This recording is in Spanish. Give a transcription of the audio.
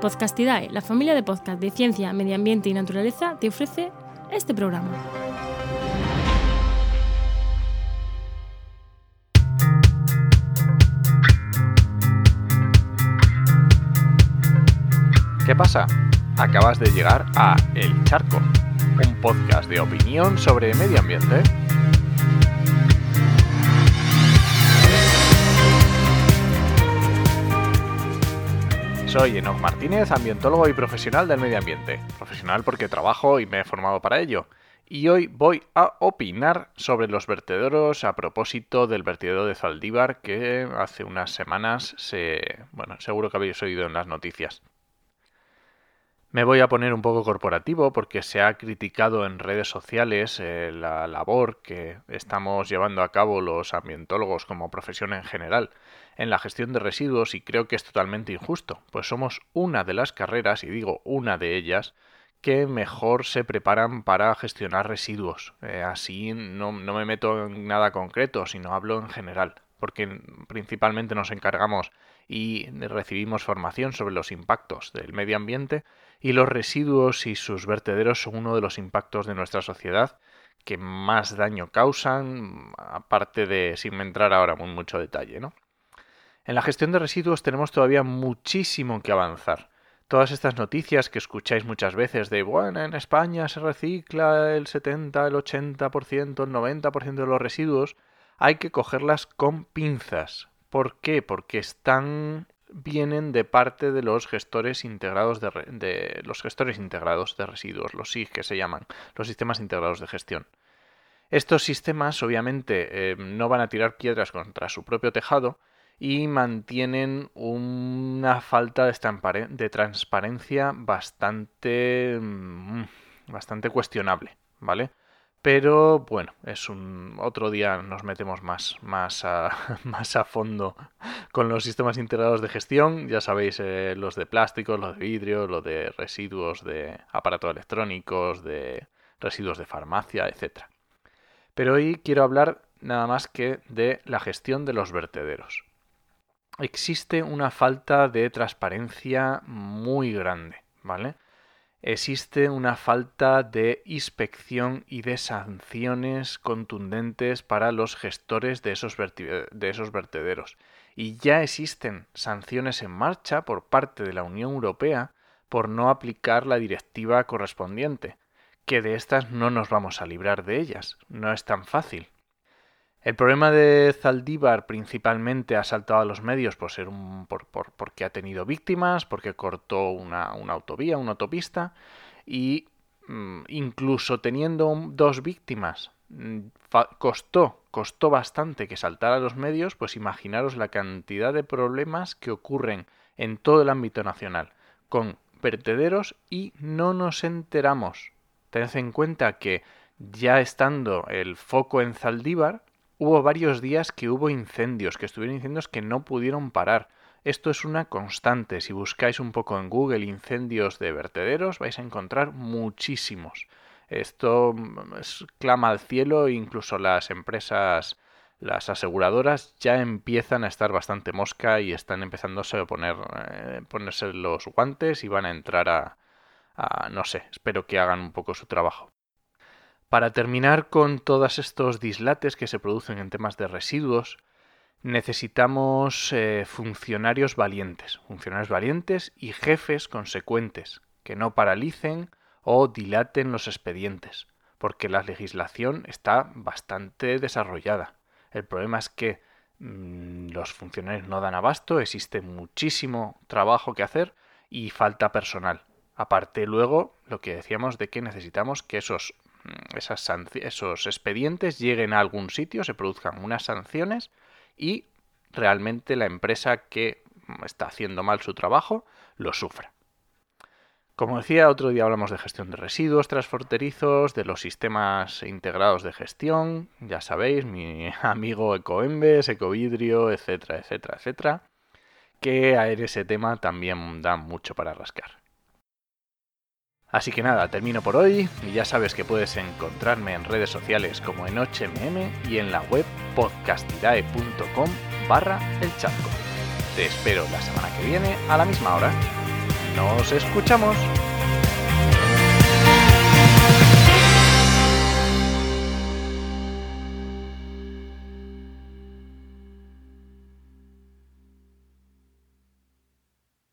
Podcastidae, la familia de podcast de ciencia, medio ambiente y naturaleza, te ofrece este programa. ¿Qué pasa? Acabas de llegar a El Charco, un podcast de opinión sobre medio ambiente. Soy Enoch Martínez, ambientólogo y profesional del medio ambiente. Profesional porque trabajo y me he formado para ello. Y hoy voy a opinar sobre los vertederos a propósito del vertedero de Zaldívar que hace unas semanas se... bueno, seguro que habéis oído en las noticias. Me voy a poner un poco corporativo porque se ha criticado en redes sociales eh, la labor que estamos llevando a cabo los ambientólogos como profesión en general en la gestión de residuos y creo que es totalmente injusto, pues somos una de las carreras, y digo una de ellas, que mejor se preparan para gestionar residuos. Eh, así no, no me meto en nada concreto, sino hablo en general, porque principalmente nos encargamos y recibimos formación sobre los impactos del medio ambiente y los residuos y sus vertederos son uno de los impactos de nuestra sociedad que más daño causan, aparte de sin entrar ahora en mucho detalle, ¿no? En la gestión de residuos tenemos todavía muchísimo que avanzar. Todas estas noticias que escucháis muchas veces de, bueno, en España se recicla el 70, el 80%, el 90% de los residuos, hay que cogerlas con pinzas. ¿Por qué? Porque están vienen de parte de los gestores integrados de, los gestores integrados de residuos, los SIG que se llaman, los sistemas integrados de gestión. Estos sistemas obviamente eh, no van a tirar piedras contra su propio tejado y mantienen una falta de, transparencia bastante mm, bastante cuestionable, ¿vale? Pero bueno, es un otro día nos metemos más, más, a, más a fondo con los sistemas integrados de gestión. Ya sabéis, eh, los de plásticos, los de vidrio, los de residuos de aparatos electrónicos, de residuos de farmacia, etc. Pero hoy quiero hablar nada más que de la gestión de los vertederos. Existe una falta de transparencia muy grande, ¿vale? existe una falta de inspección y de sanciones contundentes para los gestores de esos, de esos vertederos. Y ya existen sanciones en marcha por parte de la Unión Europea por no aplicar la directiva correspondiente, que de estas no nos vamos a librar de ellas, no es tan fácil. El problema de Zaldívar principalmente ha saltado a los medios por ser un, por, porque ha tenido víctimas, porque cortó una, autovía, una autopista, y mm, incluso teniendo dos víctimas, mm, costó, costó bastante que saltara a los medios, pues imaginaros la cantidad de problemas que ocurren en todo el ámbito nacional con vertederos y no nos enteramos. Tened en cuenta que ya estando el foco en Zaldívar, Hubo varios días que hubo incendios, que estuvieron incendios que no pudieron parar. Esto es una constante. Si buscáis un poco en Google incendios de vertederos, vais a encontrar muchísimos. Esto mm, clama al cielo, incluso las empresas, las aseguradoras ya empiezan a estar bastante mosca y están empezando a poner, eh, ponerse los guantes y van a entrar a, a, no sé, espero que hagan un poco su trabajo. Para terminar con todos estos dislates que se producen en temas de residuos, necesitamos eh, funcionarios valientes, funcionarios valientes y jefes consecuentes, que no paralicen o dilaten los expedientes, porque la legislación está bastante desarrollada. El problema es que mm, los funcionarios no dan abasto, existe muchísimo trabajo que hacer y falta personal. Aparte luego, lo que decíamos de que necesitamos que esos esas esos expedientes lleguen a algún sitio, se produzcan unas sanciones y realmente la empresa que está haciendo mal su trabajo lo sufra. Como decía, otro día hablamos de gestión de residuos transfronterizos, de los sistemas integrados de gestión, ya sabéis, mi amigo Ecoembes, Ecovidrio, etcétera, etcétera, etcétera, que a ese tema también da mucho para rascar. Así que nada, termino por hoy y ya sabes que puedes encontrarme en redes sociales como en HMM y en la web podcastidae.com barra el charco. Te espero la semana que viene a la misma hora. Nos escuchamos.